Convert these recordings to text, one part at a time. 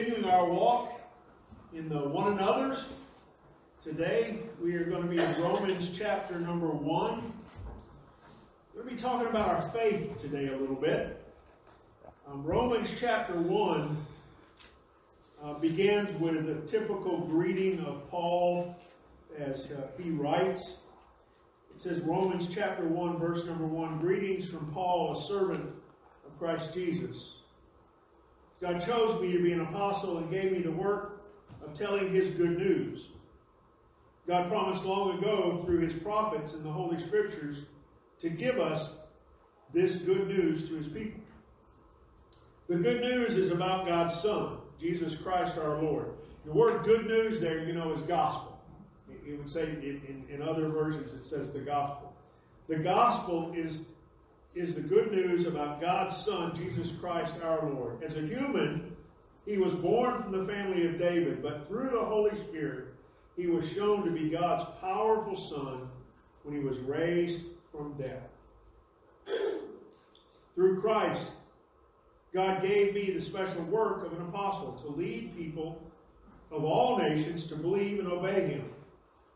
Continuing our walk in the one another's. Today we are going to be in Romans chapter number one. We're going to be talking about our faith today a little bit. Um, Romans chapter one uh, begins with a typical greeting of Paul as uh, he writes. It says Romans chapter 1, verse number 1 Greetings from Paul, a servant of Christ Jesus God chose me to be an apostle and gave me the work of telling his good news. God promised long ago through his prophets in the Holy Scriptures to give us this good news to his people. The good news is about God's Son, Jesus Christ our Lord. The word good news there, you know, is gospel. It would say in, in, in other versions it says the gospel. The gospel is is the good news about God's Son, Jesus Christ our Lord. As a human, he was born from the family of David, but through the Holy Spirit, he was shown to be God's powerful Son when he was raised from death. through Christ, God gave me the special work of an apostle to lead people of all nations to believe and obey him.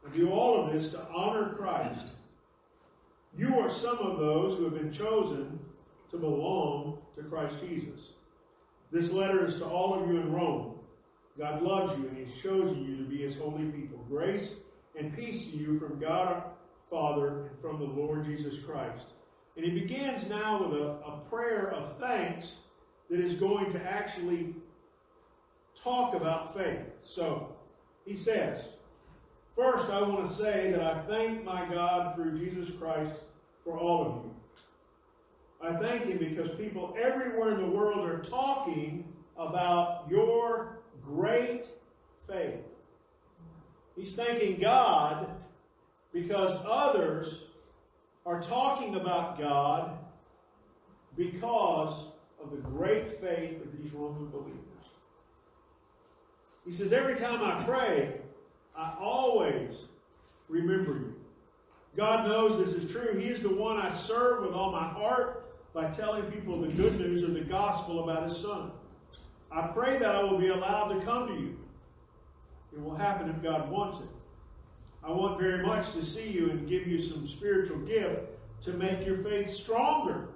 And do all of this to honor Christ you are some of those who have been chosen to belong to Christ Jesus. This letter is to all of you in Rome. God loves you and He's chosen you to be His holy people. Grace and peace to you from God our Father and from the Lord Jesus Christ. And he begins now with a, a prayer of thanks that is going to actually talk about faith. So he says, First, I want to say that I thank my God through Jesus Christ for all of you. I thank Him because people everywhere in the world are talking about your great faith. He's thanking God because others are talking about God because of the great faith of these Roman believers. He says, Every time I pray, I always remember you. God knows this is true. He is the one I serve with all my heart by telling people the good news of the gospel about His Son. I pray that I will be allowed to come to you. It will happen if God wants it. I want very much to see you and give you some spiritual gift to make your faith stronger.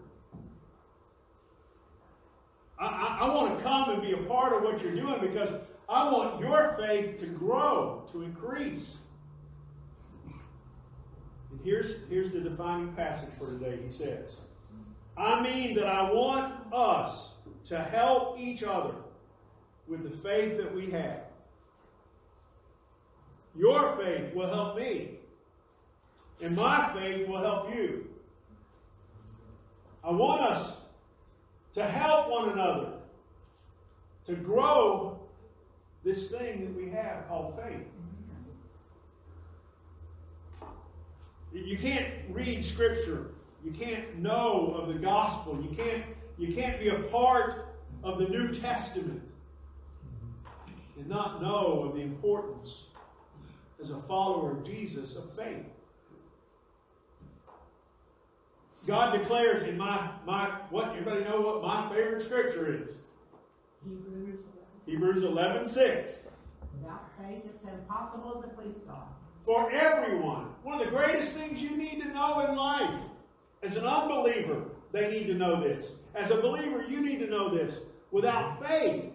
I, I, I want to come and be a part of what you're doing because I want your faith to grow, to increase. And here's, here's the defining passage for today. He says, I mean that I want us to help each other with the faith that we have. Your faith will help me, and my faith will help you. I want us to help one another to grow this thing that we have called faith. You can't read scripture. You can't know of the gospel. You can't, you can't be a part of the New Testament and not know of the importance as a follower of Jesus of faith. God declares in my my what anybody know what my favorite scripture is? Hebrews 11. Hebrews 11 6. Without faith, it's impossible to please God. For everyone. One of the greatest things you need to know in life. As an unbeliever, they need to know this. As a believer, you need to know this. Without faith,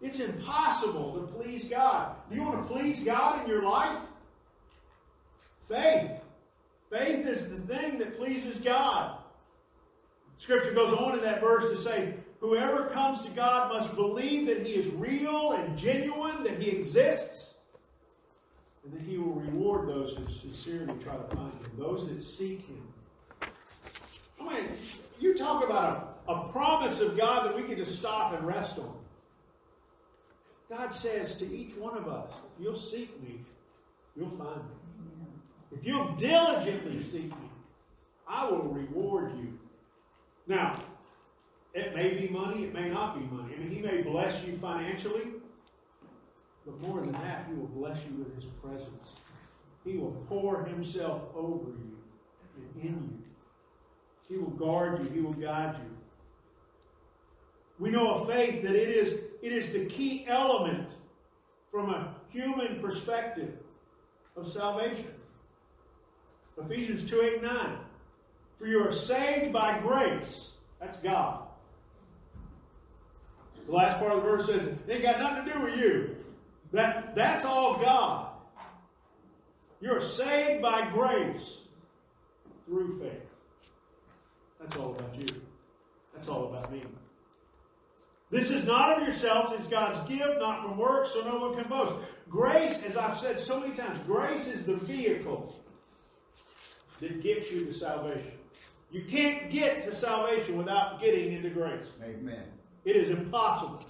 it's impossible to please God. Do you want to please God in your life? Faith. Faith is the thing that pleases God. Scripture goes on in that verse to say, Whoever comes to God must believe that He is real and genuine, that He exists, and that He will reward those who sincerely try to find Him, those that seek Him. I mean, you talk about a, a promise of God that we can just stop and rest on. God says to each one of us, if you'll seek me, you'll find me. If you'll diligently seek me, I will reward you. Now, it may be money, it may not be money. I mean, He may bless you financially, but more than that, He will bless you with His presence. He will pour Himself over you and in you. He will guard you, He will guide you. We know of faith that it is, it is the key element from a human perspective of salvation. Ephesians 2 8 9. For you are saved by grace. That's God. The last part of the verse says, it ain't got nothing to do with you. That, that's all God. You're saved by grace through faith. That's all about you. That's all about me. This is not of yourselves, it's God's gift, not from works, so no one can boast. Grace, as I've said so many times, grace is the vehicle that gets you to salvation. You can't get to salvation without getting into grace. Amen. It is impossible.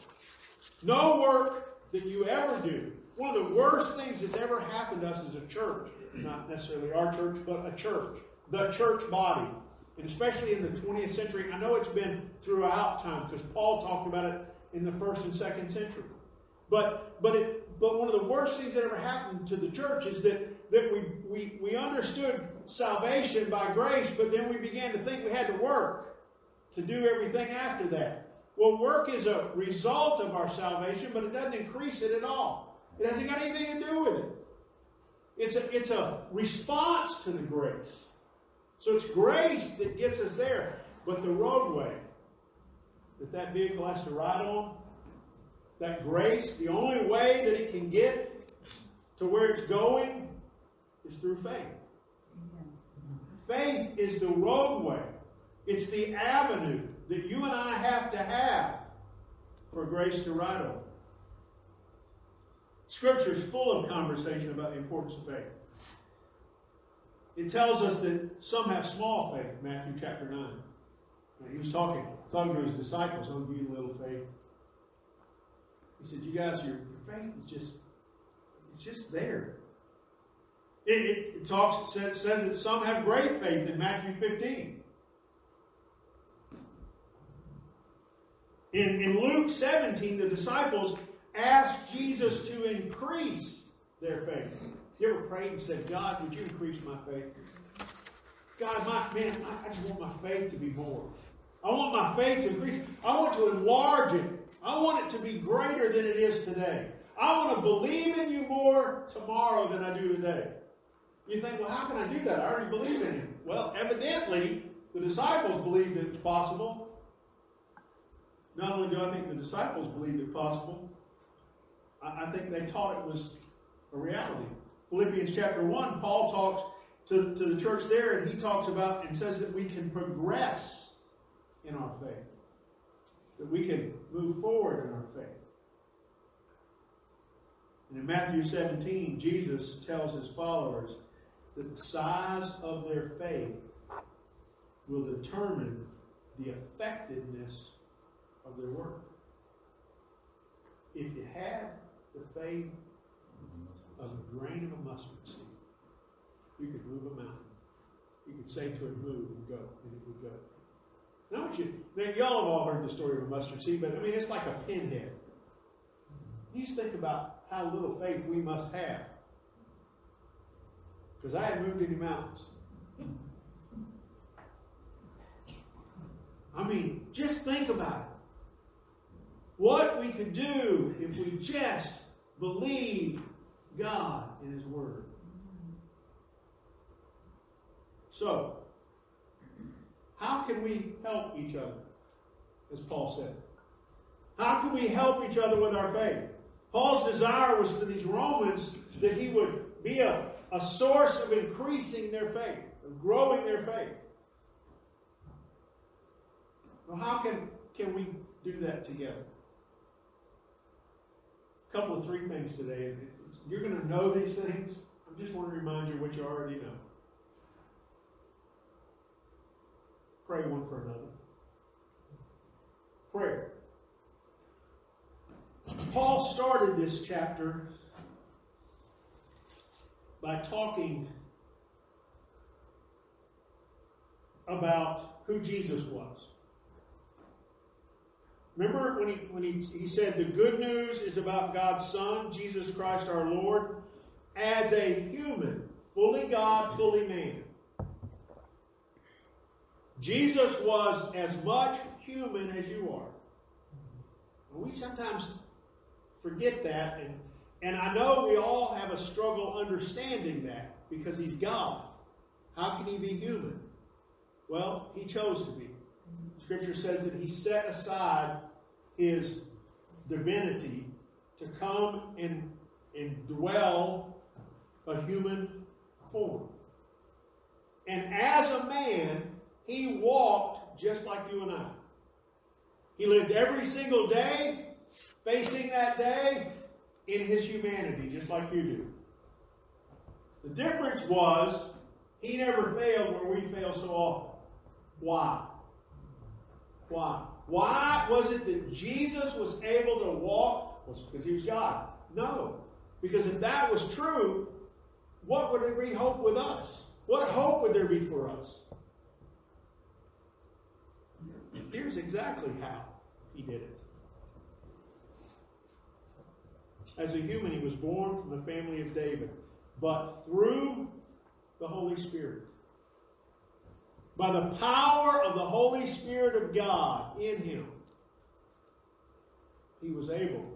No work that you ever do. One of the worst things that's ever happened to us as a church, not necessarily our church, but a church, the church body, and especially in the 20th century. I know it's been throughout time because Paul talked about it in the first and second century. But but it but one of the worst things that ever happened to the church is that that we we, we understood salvation by grace, but then we began to think we had to work to do everything after that. Well, work is a result of our salvation, but it doesn't increase it at all. It hasn't got anything to do with it. It's a, it's a response to the grace. So it's grace that gets us there. But the roadway that that vehicle has to ride on, that grace, the only way that it can get to where it's going is through faith. Faith is the roadway. It's the avenue that you and I have to have for grace to ride on. Scripture is full of conversation about the importance of faith. It tells us that some have small faith, Matthew chapter 9. he was talking, talking to his disciples, oh, you little faith. He said, You guys, your, your faith is just, it's just there. It, it, it talks, said, said that some have great faith in Matthew 15. In, in Luke 17, the disciples asked Jesus to increase their faith. You ever prayed and said, God, would you increase my faith? God, my man, I, I just want my faith to be more. I want my faith to increase. I want to enlarge it. I want it to be greater than it is today. I want to believe in you more tomorrow than I do today. You think, well, how can I do that? I already believe in him. Well, evidently, the disciples believed it was possible. Not only do I think the disciples believed it possible, I, I think they taught it was a reality. Philippians chapter 1, Paul talks to, to the church there, and he talks about and says that we can progress in our faith, that we can move forward in our faith. And in Matthew 17, Jesus tells his followers that the size of their faith will determine the effectiveness of their work. If you had the faith of a grain of a mustard seed, you could move a mountain. You could say to it, move and go, and it would go. Now, you, now y'all have all heard the story of a mustard seed, but I mean, it's like a pinhead. You just think about how little faith we must have. Because I haven't moved any mountains. I mean, just think about it. What we could do if we just believe God in His Word. So, how can we help each other? As Paul said. How can we help each other with our faith? Paul's desire was for these Romans that he would be a, a source of increasing their faith, of growing their faith. Well, how can, can we do that together? Couple of three things today. You're going to know these things. I just want to remind you what you already know. Pray one for another. Prayer. Paul started this chapter by talking about who Jesus was. Remember when he when he, he said the good news is about God's Son, Jesus Christ our Lord, as a human, fully God, fully man. Jesus was as much human as you are. And we sometimes forget that. And, and I know we all have a struggle understanding that because he's God. How can he be human? Well, he chose to be. Scripture says that he set aside his divinity to come and, and dwell a human form. And as a man, he walked just like you and I. He lived every single day facing that day in his humanity, just like you do. The difference was he never failed where we fail so often. Why? Why? Why was it that Jesus was able to walk? Was because he was God? No. Because if that was true, what would there be hope with us? What hope would there be for us? Here's exactly how he did it. As a human, he was born from the family of David, but through the Holy Spirit. By the power of the Holy Spirit of God in him, he was able.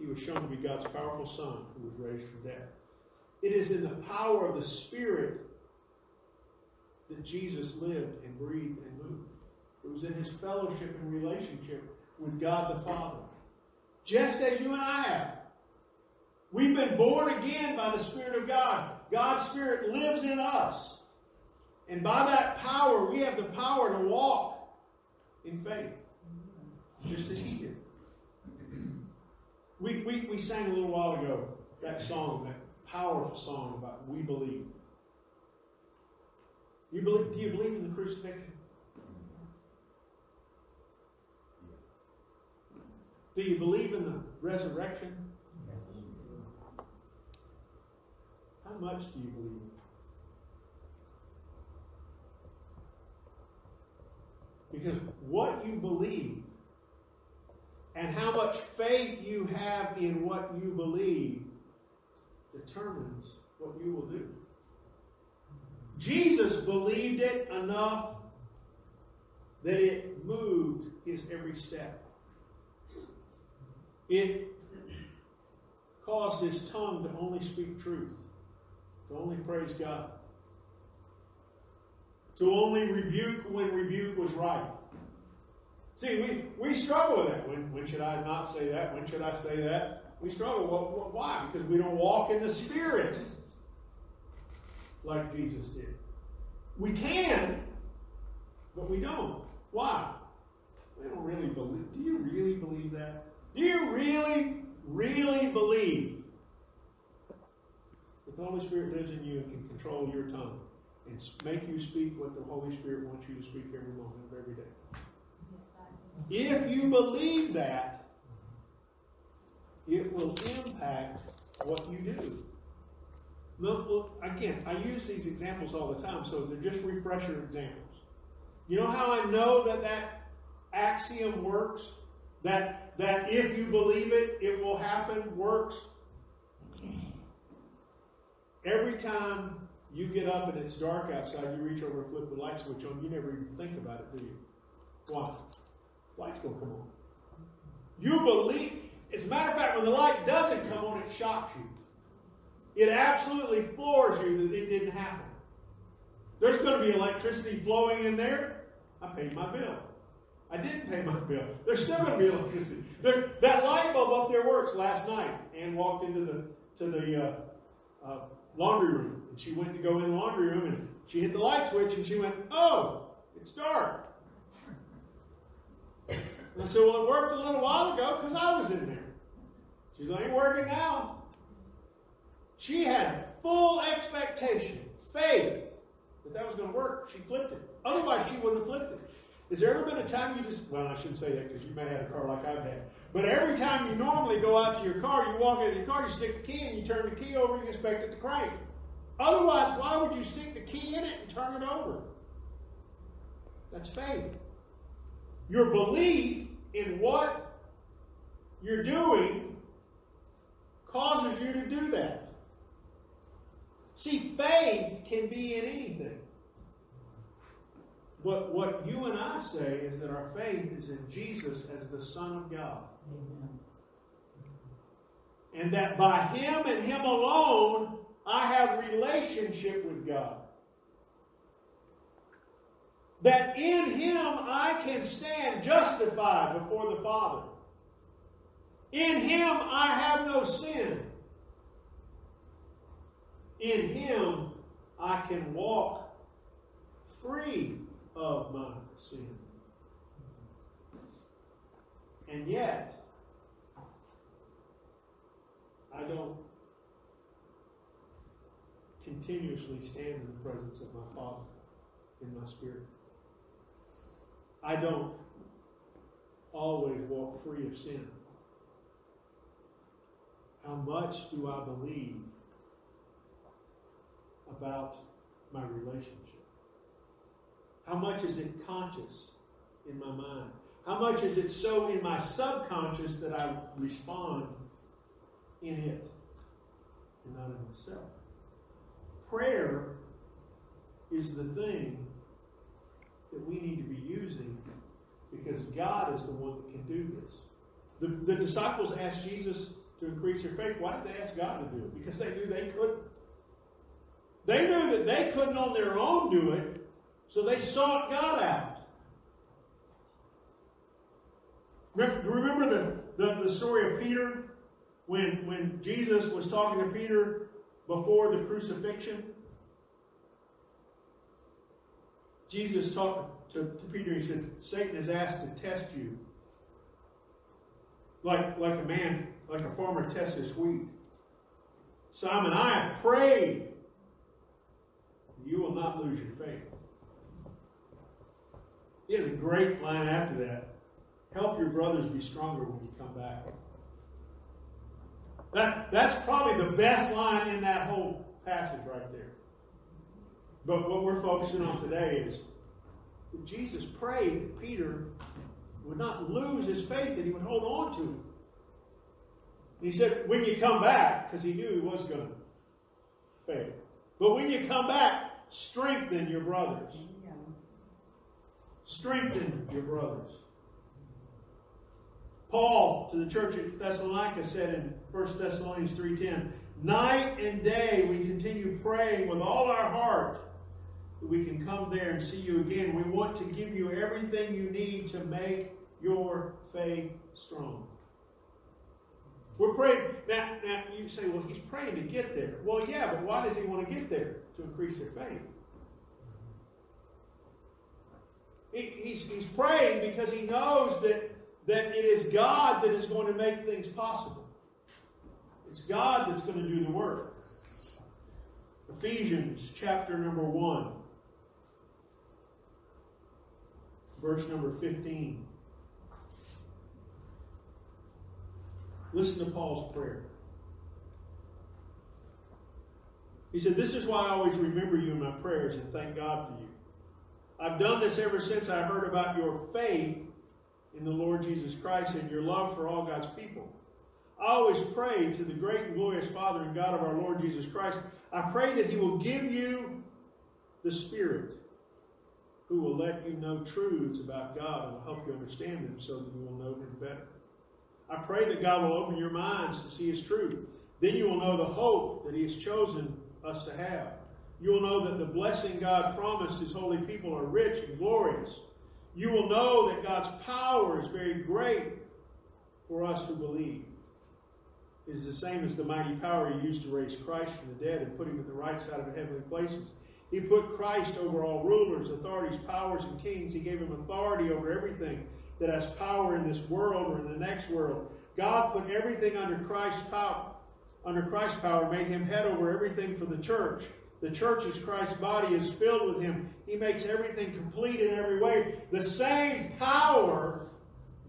He was shown to be God's powerful Son who was raised from death. It is in the power of the Spirit that Jesus lived and breathed and moved. It was in his fellowship and relationship with God the Father. Just as you and I have. We've been born again by the Spirit of God. God's Spirit lives in us. And by that power, we have the power to walk in faith, just as He did. We, we, we sang a little while ago that song, that powerful song about we believe. You believe do you believe in the crucifixion? Do you believe in the resurrection? How much do you believe? Because what you believe and how much faith you have in what you believe determines what you will do. Jesus believed it enough that it moved his every step. It caused his tongue to only speak truth, to only praise God, to only rebuke when rebuke was right. See, we, we struggle with that. When, when should I not say that? When should I say that? We struggle. Well, why? Because we don't walk in the Spirit like Jesus did. We can, but we don't. Why? We don't really believe. Do you really believe that? Do you really, really believe the Holy Spirit lives in you and can control your tongue and make you speak what the Holy Spirit wants you to speak every moment of every day? If you believe that, it will impact what you do. Look, again, I use these examples all the time, so they're just refresher examples. You know how I know that that axiom works? That, that if you believe it, it will happen works? Every time you get up and it's dark outside, you reach over and flip the light switch on, you never even think about it, do you? Why? Light's to come on. You believe, as a matter of fact, when the light doesn't come on, it shocks you. It absolutely floors you that it didn't happen. There's going to be electricity flowing in there. I paid my bill. I didn't pay my bill. There's still going to be electricity. There, that light bulb up there works. Last night, Ann walked into the to the uh, uh, laundry room, and she went to go in the laundry room, and she hit the light switch, and she went, "Oh, it's dark." And I said, "Well, it worked a little while ago because I was in there." She's ain't working now. She had full expectation, faith that that was going to work. She flipped it. Otherwise, she wouldn't have flipped it. Has there ever been a time you just, well, I shouldn't say that because you may have a car like I've had. But every time you normally go out to your car, you walk into your car, you stick the key in, you turn the key over, you expect it to crank. Otherwise, why would you stick the key in it and turn it over? That's faith. Your belief in what you're doing causes you to do that. See, faith can be in anything. But what you and I say is that our faith is in Jesus as the Son of God. And that by Him and Him alone, I have relationship with God. That in Him I can stand justified before the Father. In Him I have no sin. In Him I can walk free of my sin. And yet, I don't continuously stand in the presence of my Father in my spirit. I don't always walk free of sin. How much do I believe about my relationship? How much is it conscious in my mind? How much is it so in my subconscious that I respond in it and not in myself? Prayer is the thing that we need to be using because God is the one that can do this. The, the disciples asked Jesus to increase their faith. Why did they ask God to do it? Because they knew they couldn't. They knew that they couldn't on their own do it, so they sought God out. Remember the, the, the story of Peter when, when Jesus was talking to Peter before the crucifixion? Jesus talked to, to Peter, he said, Satan is asked to test you. Like, like a man, like a farmer tests his wheat. Simon, I have prayed. You will not lose your faith. He has a great line after that. Help your brothers be stronger when you come back. That, that's probably the best line in that whole passage right there. But what we're focusing on today is Jesus prayed that Peter would not lose his faith, that he would hold on to it. And he said, when you come back, because he knew he was going to fail. But when you come back, strengthen your brothers. Strengthen your brothers. Paul to the church at Thessalonica said in 1 Thessalonians 3.10, Night and day we continue praying with all our heart that we can come there and see you again. We want to give you everything you need to make your faith strong. We're praying. Now, now you say, well, he's praying to get there. Well, yeah, but why does he want to get there? To increase their faith. He, he's, he's praying because he knows that, that it is God that is going to make things possible. It's God that's going to do the work. Ephesians chapter number 1, verse number 15. Listen to Paul's prayer. He said, This is why I always remember you in my prayers and thank God for you. I've done this ever since I heard about your faith in the Lord Jesus Christ and your love for all God's people. I always pray to the great and glorious Father and God of our Lord Jesus Christ. I pray that He will give you the Spirit who will let you know truths about God and will help you understand them so that you will know Him better. I pray that God will open your minds to see His truth. Then you will know the hope that He has chosen us to have. You will know that the blessing God promised His holy people are rich and glorious. You will know that God's power is very great for us who believe. It is the same as the mighty power He used to raise Christ from the dead and put Him at the right side of the heavenly places. He put Christ over all rulers, authorities, powers, and kings. He gave Him authority over everything that has power in this world or in the next world. God put everything under Christ's power, under Christ's power, made him head over everything for the church. The church is Christ's body, is filled with him. He makes everything complete in every way. The same power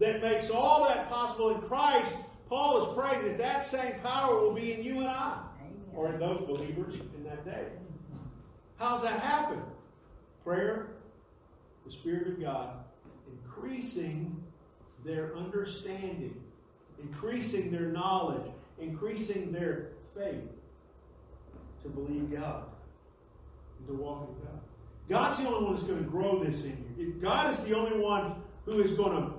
that makes all that possible in Christ, Paul is praying that that same power will be in you and I, or in those believers in that day. How's that happen? Prayer, the Spirit of God, increasing their understanding, increasing their knowledge, increasing their faith to believe God walk God. God's the only one that's going to grow this in you. God is the only one who is going to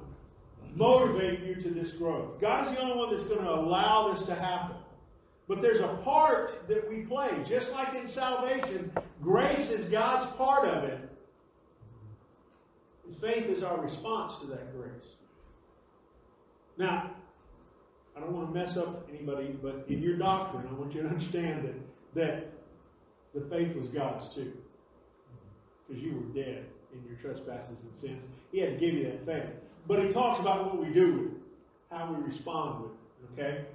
motivate you to this growth. God is the only one that's going to allow this to happen. But there's a part that we play. Just like in salvation, grace is God's part of it. And faith is our response to that grace. Now, I don't want to mess up anybody, but in your doctrine, I want you to understand that, that the faith was God's too. Because you were dead in your trespasses and sins. He had to give you that faith. But he talks about what we do with it, how we respond with it. Okay?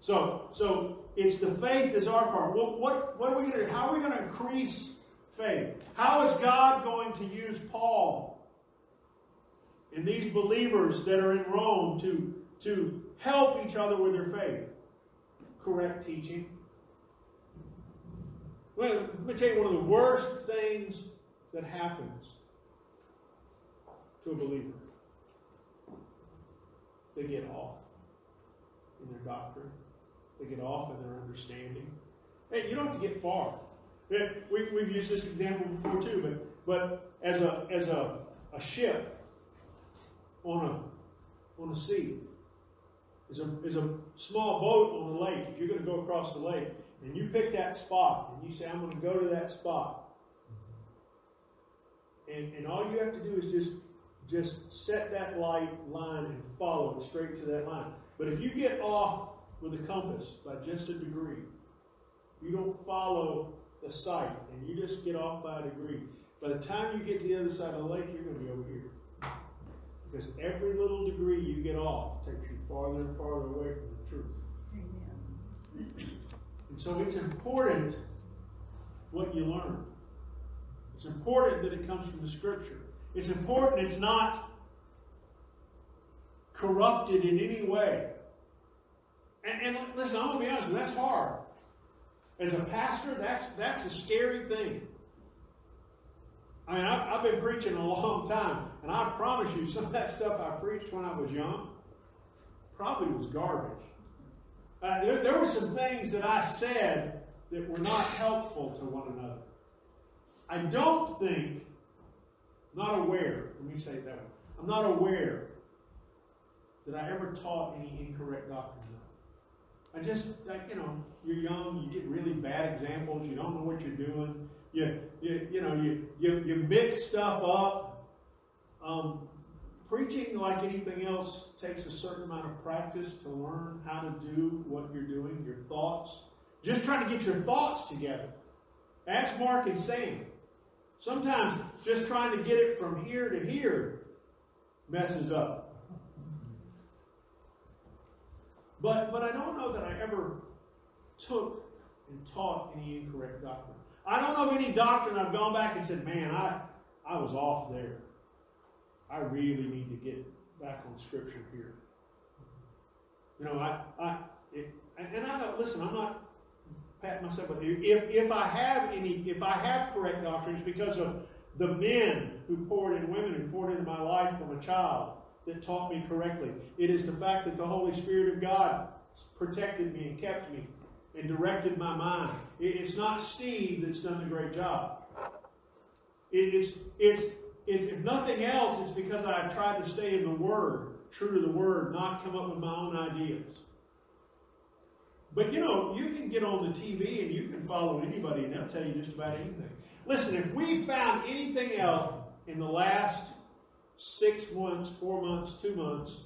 So, so it's the faith that's our part. What, what, what are we going to How are we going to increase faith? How is God going to use Paul and these believers that are in Rome to, to help each other with their faith? Correct teaching. Let me tell you one of the worst things that happens to a believer. They get off in their doctrine. They get off in their understanding. Hey, you don't have to get far. We, we've used this example before too, but but as a as a, a ship on a on a sea is a is a small boat on the lake. If you're going to go across the lake and you pick that spot and you say, I'm going to go to that spot. And, and all you have to do is just just set that light line and follow it straight to that line. But if you get off with a compass by just a degree, you don't follow the sight and you just get off by a degree. By the time you get to the other side of the lake, you're going to be over here. Because every little degree you get off takes you farther and farther away from the truth. Amen. And so it's important what you learn. It's important that it comes from the scripture. It's important it's not corrupted in any way. And, and listen, I'm going to be honest with you, that's hard. As a pastor, that's, that's a scary thing. I mean, I've, I've been preaching a long time, and I promise you, some of that stuff I preached when I was young probably was garbage. Uh, there, there were some things that I said that were not helpful to one another. I don't think, not aware, let me say it that way, I'm not aware that I ever taught any incorrect doctrine. I just, you know, you're young, you get really bad examples, you don't know what you're doing, you, you, you know, you, you, you mix stuff up. Um, preaching, like anything else, takes a certain amount of practice to learn how to do what you're doing, your thoughts. Just trying to get your thoughts together. Ask Mark and Sam. Sometimes just trying to get it from here to here messes up. But, but I don't know that I ever took and taught any incorrect doctrine. I don't know of any doctrine I've gone back and said, man, I, I was off there. I really need to get back on scripture here. You know, I, I it, and I know, listen, I'm not patting myself with you. If, if I have any, if I have correct doctrines because of the men who poured in women who poured into my life from a child, that taught me correctly. It is the fact that the Holy Spirit of God protected me and kept me and directed my mind. It's not Steve that's done the great job. It's, it's, it's, if nothing else, it's because I've tried to stay in the Word, true to the Word, not come up with my own ideas. But you know, you can get on the TV and you can follow anybody and they'll tell you just about anything. Listen, if we found anything else in the last six months, four months, two months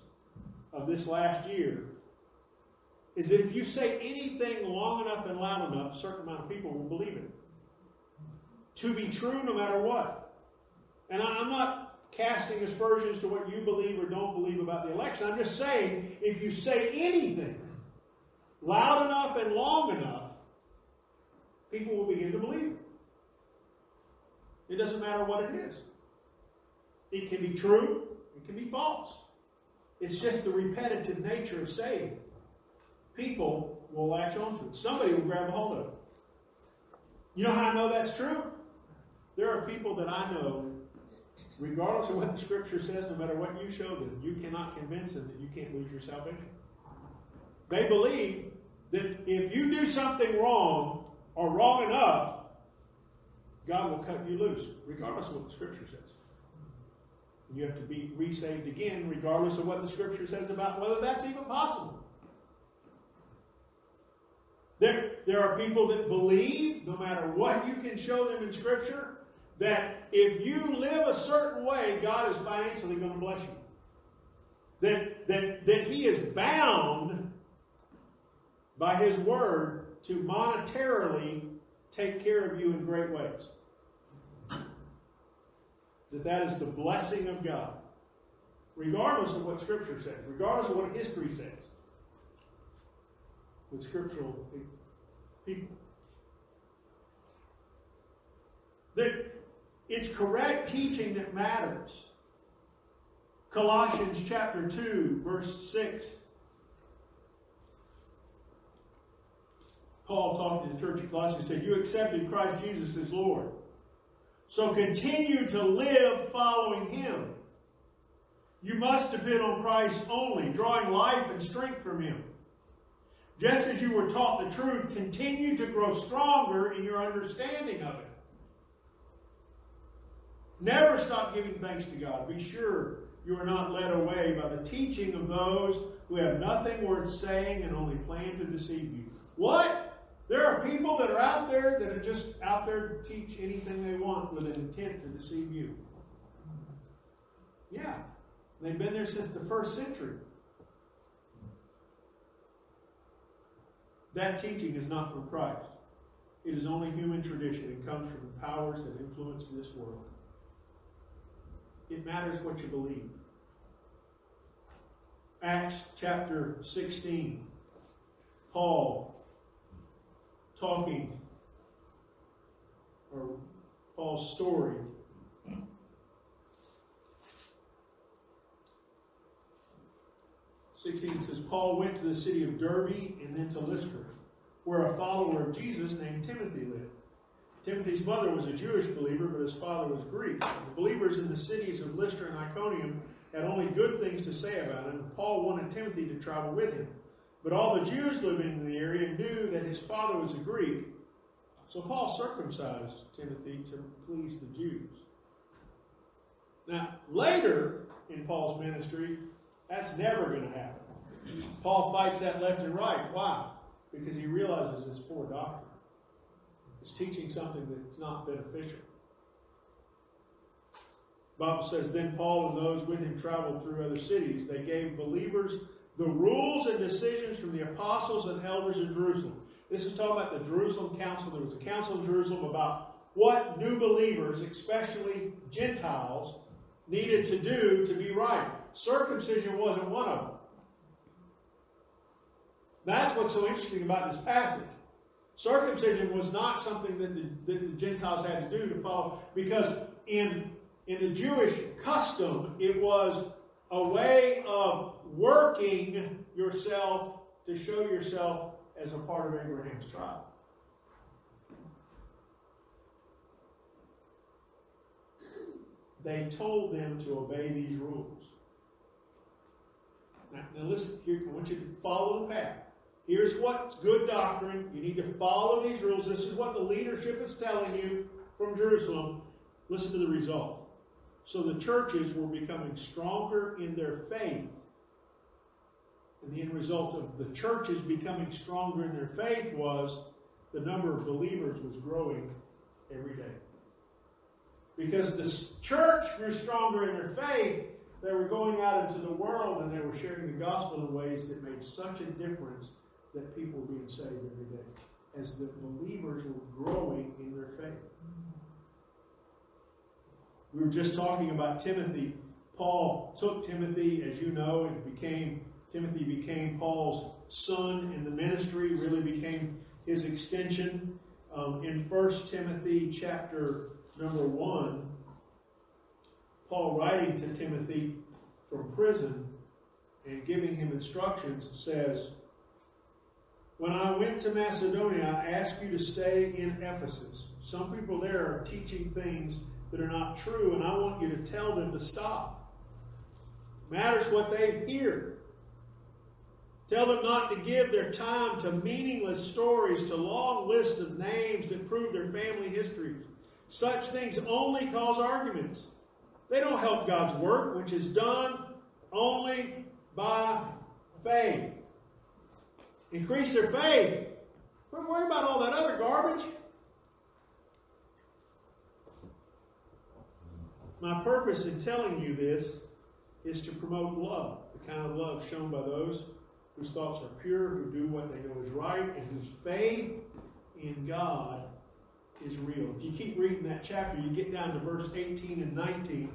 of this last year is that if you say anything long enough and loud enough, a certain amount of people will believe it. To be true no matter what. And I'm not casting aspersions to what you believe or don't believe about the election. I'm just saying if you say anything loud enough and long enough, people will begin to believe it. It doesn't matter what it is. It can be true, it can be false. It's just the repetitive nature of saying. People will latch onto it. Somebody will grab a hold of it. You know how I know that's true? There are people that I know, regardless of what the scripture says, no matter what you show them, you cannot convince them that you can't lose your salvation. They believe that if you do something wrong or wrong enough, God will cut you loose, regardless of what the Scripture says. You have to be resaved again, regardless of what the Scripture says about whether that's even possible. There, there are people that believe, no matter what you can show them in Scripture, that if you live a certain way, God is financially going to bless you. That, that, that He is bound by His Word to monetarily take care of you in great ways. That that is the blessing of God. Regardless of what Scripture says, regardless of what history says. With scriptural people. That it's correct teaching that matters. Colossians chapter 2, verse 6. Paul talking to the church of Colossians said, You accepted Christ Jesus as Lord. So continue to live following him. You must depend on Christ only, drawing life and strength from him. Just as you were taught the truth, continue to grow stronger in your understanding of it. Never stop giving thanks to God. Be sure you are not led away by the teaching of those who have nothing worth saying and only plan to deceive you. What? There are people that are out there that are just out there to teach anything they want with an intent to deceive you. Yeah. They've been there since the first century. That teaching is not from Christ. It is only human tradition. It comes from the powers that influence this world. It matters what you believe. Acts chapter 16. Paul talking, or Paul's story. Sixteen says Paul went to the city of Derbe and then to Lystra, where a follower of Jesus named Timothy lived. Timothy's mother was a Jewish believer, but his father was Greek. The believers in the cities of Lystra and Iconium had only good things to say about him. Paul wanted Timothy to travel with him. But all the Jews living in the area knew that his father was a Greek, so Paul circumcised Timothy to please the Jews. Now, later in Paul's ministry, that's never going to happen. Paul fights that left and right. Why? Because he realizes it's poor doctrine. It's teaching something that's not beneficial. Bible says, Then Paul and those with him traveled through other cities. They gave believers the rules and decisions from the apostles and elders in Jerusalem. This is talking about the Jerusalem Council. There was a council in Jerusalem about what new believers, especially Gentiles, needed to do to be right. Circumcision wasn't one of them. That's what's so interesting about this passage. Circumcision was not something that the, that the Gentiles had to do to follow, because in, in the Jewish custom, it was a way of working yourself to show yourself as a part of Abraham's tribe. They told them to obey these rules. Now, now listen, here, I want you to follow the path. Here's what's good doctrine. You need to follow these rules. This is what the leadership is telling you from Jerusalem. Listen to the result. So the churches were becoming stronger in their faith. And the end result of the churches becoming stronger in their faith was the number of believers was growing every day. Because the church grew stronger in their faith, they were going out into the world and they were sharing the gospel in ways that made such a difference that people were being saved every day. As the believers were growing in their faith. We were just talking about Timothy. Paul took Timothy, as you know, and became Timothy became Paul's son in the ministry, really became his extension. Um, in 1 Timothy chapter number 1, Paul writing to Timothy from prison and giving him instructions says, When I went to Macedonia, I asked you to stay in Ephesus. Some people there are teaching things that are not true, and I want you to tell them to stop. Matters what they hear. Tell them not to give their time to meaningless stories, to long lists of names that prove their family histories, Such things only cause arguments. They don't help God's work, which is done only by faith. Increase their faith. Don't worry about all that other garbage. My purpose in telling you this is to promote love, the kind of love shown by those whose thoughts are pure, who do what they know is right, and whose faith in God is real. If you keep reading that chapter, you get down to verse 18 and 19,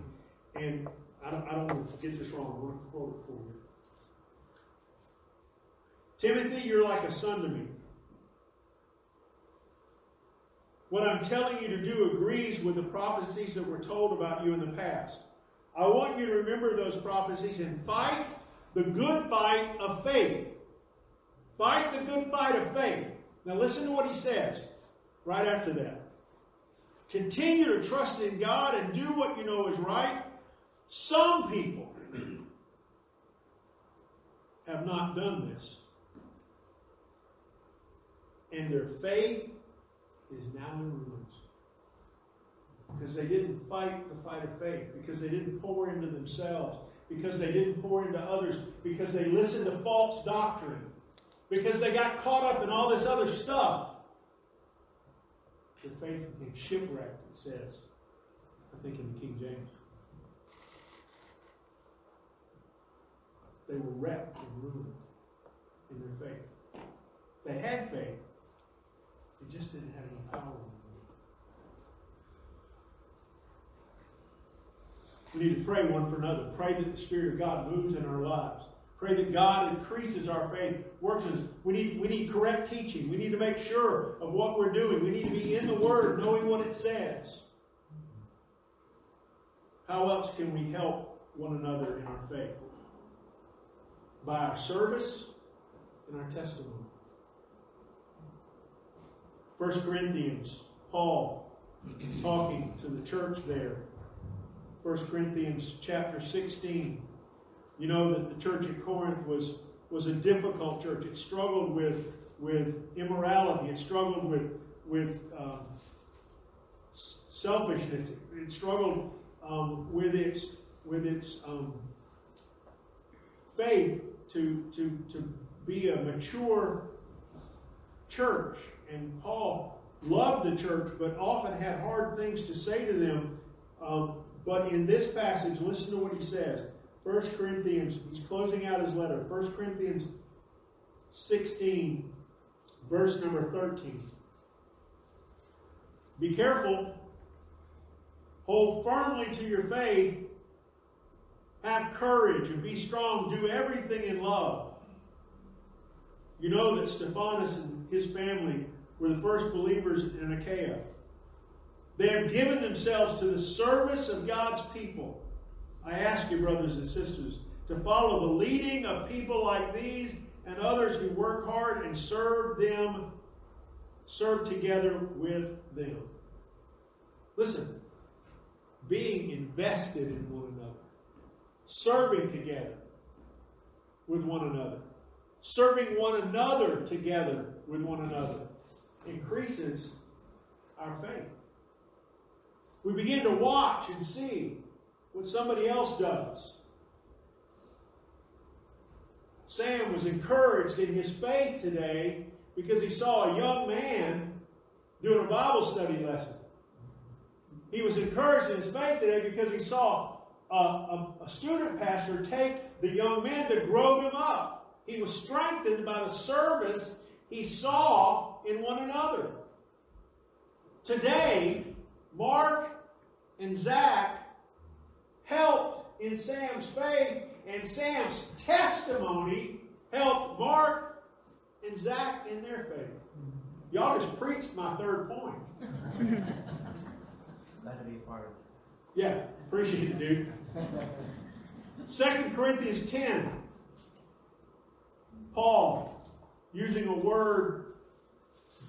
and I don't, I don't want to get this wrong. I want to quote it for you. Timothy, you're like a son to me. What I'm telling you to do agrees with the prophecies that were told about you in the past. I want you to remember those prophecies and fight the good fight of faith. Fight the good fight of faith. Now listen to what he says right after that. Continue to trust in God and do what you know is right. Some people have not done this. And their faith is now in ruins. Because they didn't fight the fight of faith, because they didn't pour into themselves, because they didn't pour into others, because they listened to false doctrine, because they got caught up in all this other stuff. Their faith became shipwrecked, it says. I think in the King James. They were wrecked and ruined in their faith. They had faith, they just didn't have any power We need to pray one for another. Pray that the Spirit of God moves in our lives. Pray that God increases our faith, works in us. We need, we need correct teaching. We need to make sure of what we're doing. We need to be in the Word, knowing what it says. How else can we help one another in our faith? By our service and our testimony. 1 Corinthians, Paul talking to the church there 1 Corinthians chapter 16. You know that the church at Corinth was, was a difficult church. It struggled with, with immorality. It struggled with, with um, selfishness. It struggled um, with its, with its um, faith to, to, to be a mature church. And Paul loved the church, but often had hard things to say to them um, but in this passage, listen to what he says. 1 Corinthians, he's closing out his letter. 1 Corinthians 16, verse number 13. Be careful. Hold firmly to your faith. Have courage and be strong. Do everything in love. You know that Stephanas and his family were the first believers in Achaia. They have given themselves to the service of God's people. I ask you, brothers and sisters, to follow the leading of people like these and others who work hard and serve them, serve together with them. Listen, being invested in one another, serving together with one another, serving one another together with one another increases our faith. We begin to watch and see what somebody else does. Sam was encouraged in his faith today because he saw a young man doing a Bible study lesson. He was encouraged in his faith today because he saw a, a, a student pastor take the young man to grow him up. He was strengthened by the service he saw in one another. Today, Mark and Zach helped in Sam's faith, and Sam's testimony helped Mark and Zach in their faith. Y'all just preached my third point. Glad to be a part of it. Yeah, appreciate it, dude. Second Corinthians 10. Paul, using a word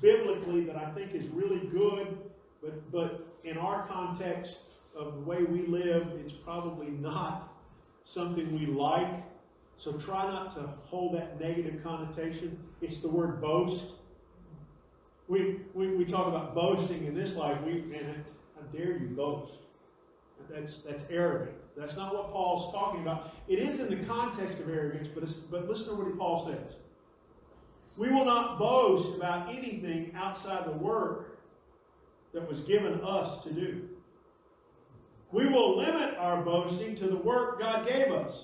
biblically that I think is really good, but, but in our context of the way we live, it's probably not something we like. So try not to hold that negative connotation. It's the word boast. We, we, we talk about boasting in this life. We, and How dare you boast? That's, that's arrogant. That's not what Paul's talking about. It is in the context of arrogance, but, but listen to what Paul says. We will not boast about anything outside the work that was given us to do. We will limit our boasting to the work God gave us.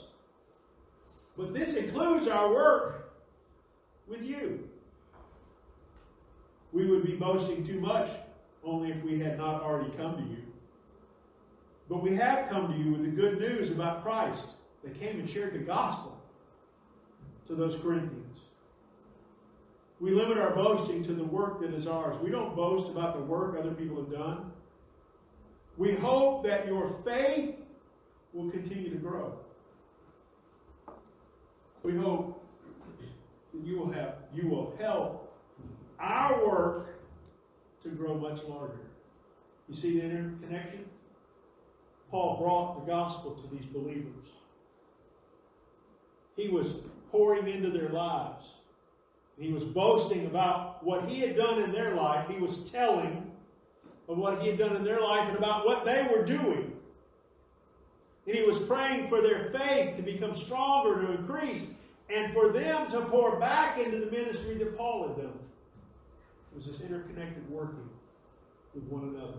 But this includes our work with you. We would be boasting too much only if we had not already come to you. But we have come to you with the good news about Christ. They came and shared the gospel to those Corinthians. We limit our boasting to the work that is ours. We don't boast about the work other people have done. We hope that your faith will continue to grow. We hope that you will have you will help our work to grow much larger. You see the interconnection? Paul brought the gospel to these believers. He was pouring into their lives. He was boasting about what he had done in their life. He was telling of what he had done in their life and about what they were doing. And he was praying for their faith to become stronger, to increase, and for them to pour back into the ministry that Paul had done. It was this interconnected working with one another.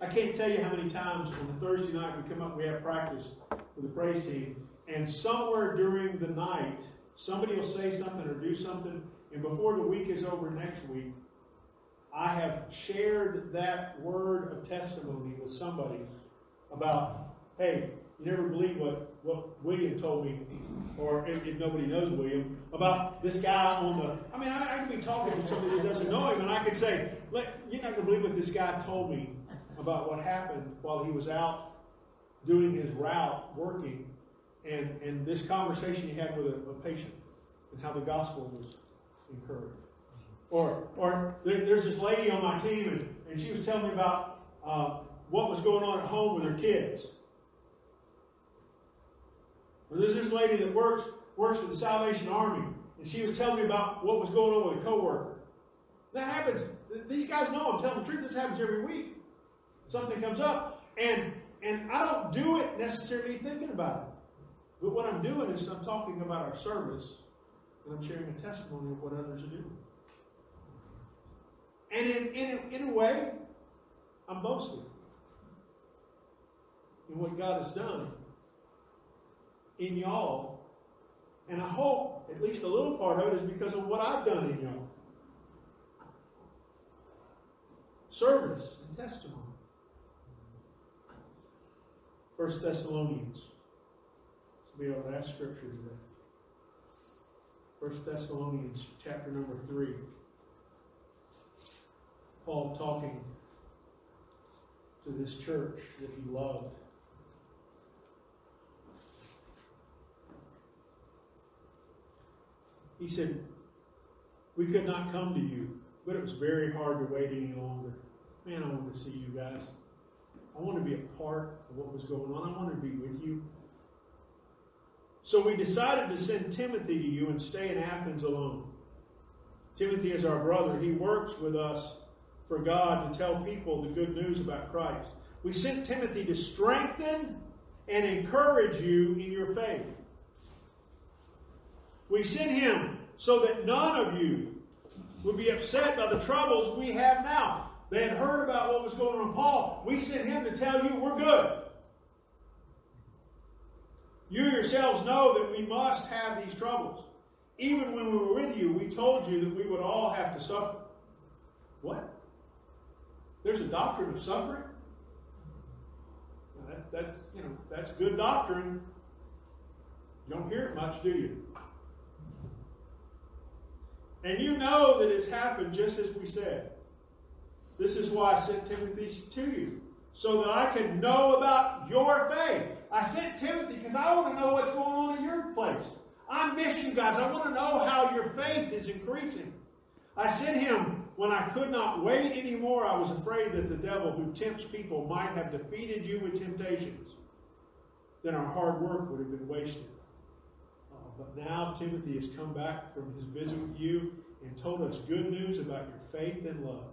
I can't tell you how many times on a Thursday night we come up, we have practice with the praise team, and somewhere during the night, somebody will say something or do something, and before the week is over next week, I have shared that word of testimony with somebody about, hey, you never believe what, what William told me, or if, if, nobody knows William, about this guy on the. I mean, I, I could be talking to somebody that doesn't know him, and I could say, you're not going to believe what this guy told me about what happened while he was out doing his route, working, and, and this conversation he had with a, a patient, and how the gospel was encouraged. Or, or there's this lady on my team, and, and she was telling me about uh, what was going on at home with her kids. Or there's this lady that works works for the Salvation Army, and she was telling me about what was going on with a coworker. That happens. These guys know I'm telling the truth. This happens every week. Something comes up, and and I don't do it necessarily thinking about it. But what I'm doing is I'm talking about our service, and I'm sharing a testimony of what others are doing. And in, in, in a way, I'm boasting in what God has done in y'all. And I hope at least a little part of it is because of what I've done in y'all. Service and testimony. First Thessalonians. Be our last scripture today. First Thessalonians chapter number three. Paul talking to this church that he loved. He said, We could not come to you, but it was very hard to wait any longer. Man, I want to see you guys. I want to be a part of what was going on. I want to be with you. So we decided to send Timothy to you and stay in Athens alone. Timothy is our brother. He works with us for God to tell people the good news about Christ. We sent Timothy to strengthen and encourage you in your faith. We sent him so that none of you would be upset by the troubles we have now. They had heard about what was going on Paul. We sent him to tell you we're good. You yourselves know that we must have these troubles. Even when we were with you, we told you that we would all have to suffer. What? There's a doctrine of suffering. That, that's you know that's good doctrine. You don't hear it much, do you? And you know that it's happened just as we said. This is why I sent Timothy to you, so that I could know about your faith. I sent Timothy because I want to know what's going on in your place. I miss you guys. I want to know how your faith is increasing. I sent him when I could not wait anymore. I was afraid that the devil who tempts people might have defeated you with temptations. Then our hard work would have been wasted. Uh, but now Timothy has come back from his visit with you and told us good news about your faith and love.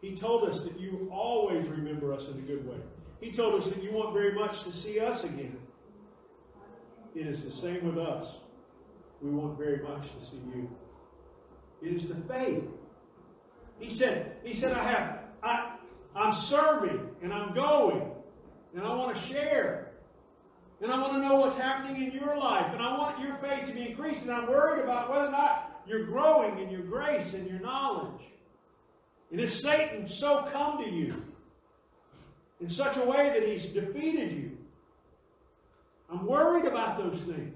He told us that you always remember us in a good way. He told us that you want very much to see us again. It is the same with us. We want very much to see you. It is the faith. He said, He said, I have I I'm serving and I'm going and I want to share. And I want to know what's happening in your life. And I want your faith to be increased. And I'm worried about whether or not you're growing in your grace and your knowledge. And if Satan so come to you in such a way that he's defeated you, I'm worried about those things.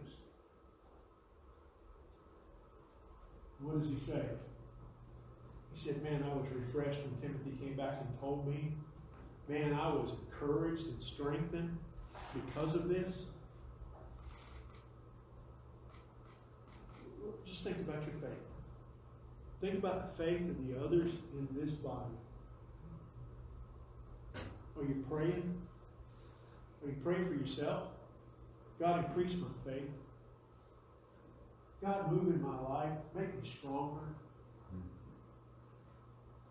What does he say? He said, Man, I was refreshed when Timothy came back and told me. Man, I was encouraged and strengthened because of this. Just think about your faith. Think about the faith of the others in this body. Are you praying? Are you praying for yourself? God, increase my faith. God, move in my life. Make me stronger.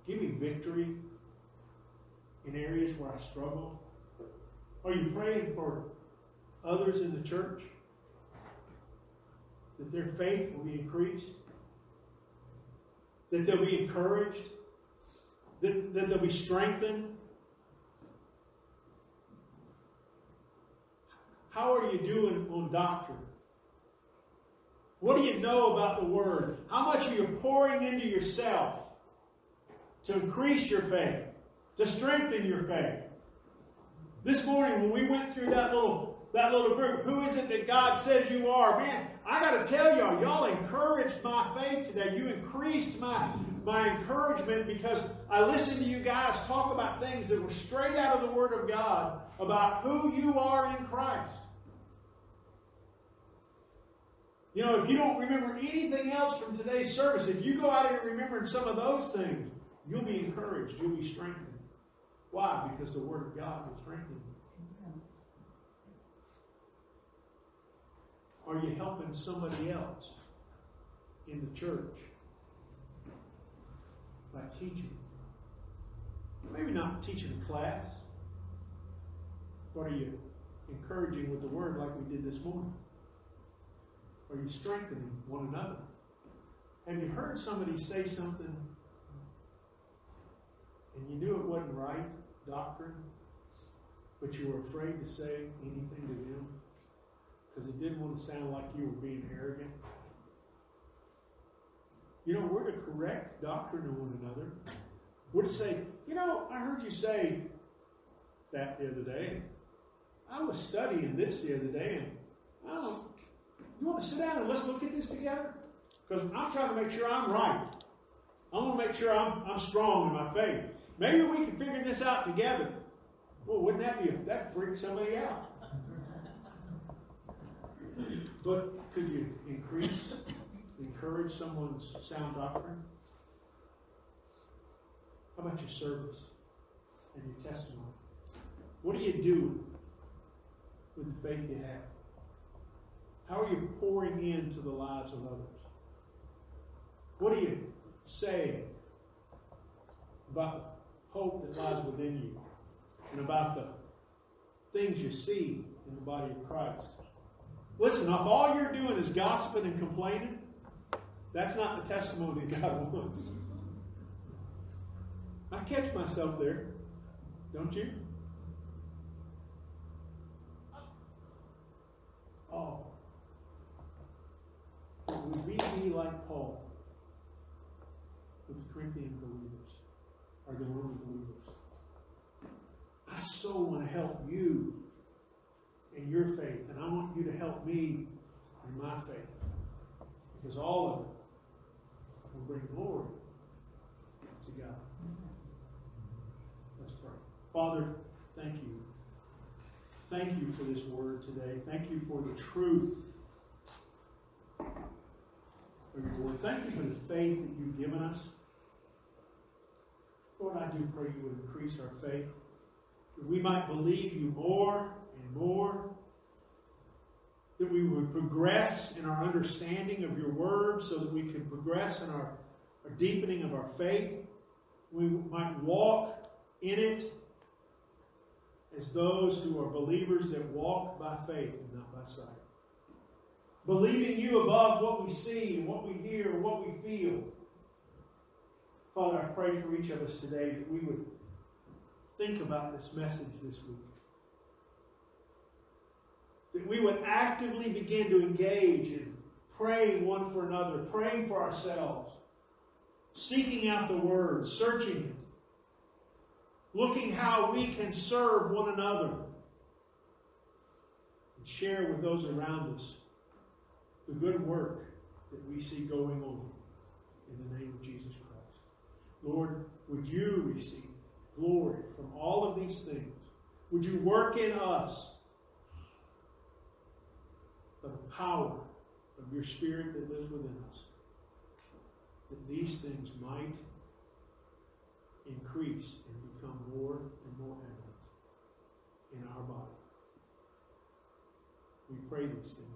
Give me victory in areas where I struggle. Are you praying for others in the church? That their faith will be increased? That they'll be encouraged? That, that they'll be strengthened? How are you doing on doctrine? What do you know about the Word? How much are you pouring into yourself to increase your faith, to strengthen your faith? This morning, when we went through that little that little group, who is it that God says you are? Man, I got to tell y'all, y'all encouraged my faith today. You increased my my encouragement because I listened to you guys talk about things that were straight out of the Word of God about who you are in Christ. You know, if you don't remember anything else from today's service, if you go out here remembering some of those things, you'll be encouraged. You'll be strengthened. Why? Because the Word of God will strengthen you. Are you helping somebody else in the church by teaching? Maybe not teaching a class, but are you encouraging with the Word like we did this morning? Are you strengthening one another? Have you heard somebody say something and you knew it wasn't right doctrine, but you were afraid to say anything to them because it didn't want to sound like you were being arrogant? You know, we're to correct doctrine of one another. We're to say, you know, I heard you say that the other day. I was studying this the other day, and I don't you want to sit down and let's look at this together? Because I'm trying to make sure I'm right. I want to make sure I'm, I'm strong in my faith. Maybe we can figure this out together. Well, wouldn't that be that freak somebody out? But could you increase, encourage someone's sound doctrine? How about your service and your testimony? What do you do with the faith you have? How are you pouring into the lives of others? What do you say about hope that lies within you and about the things you see in the body of Christ? Listen, if all you're doing is gossiping and complaining, that's not the testimony God wants. I catch myself there, don't you? Oh, would we be like Paul with the Corinthian believers or the Roman believers? I so want to help you in your faith, and I want you to help me in my faith. Because all of it will bring glory to God. Let's pray. Father, thank you. Thank you for this word today. Thank you for the truth Lord. Thank you for the faith that you've given us. Lord, I do pray you would increase our faith, that we might believe you more and more, that we would progress in our understanding of your word so that we can progress in our, our deepening of our faith, we might walk in it as those who are believers that walk by faith and not by sight. Believing you above what we see and what we hear and what we feel. Father, I pray for each of us today that we would think about this message this week. That we would actively begin to engage in praying one for another, praying for ourselves, seeking out the Word, searching it, looking how we can serve one another, and share with those around us the good work that we see going on in the name of Jesus Christ. Lord, would you receive glory from all of these things? Would you work in us the power of your Spirit that lives within us? That these things might increase and become more and more evident in our body. We pray these things.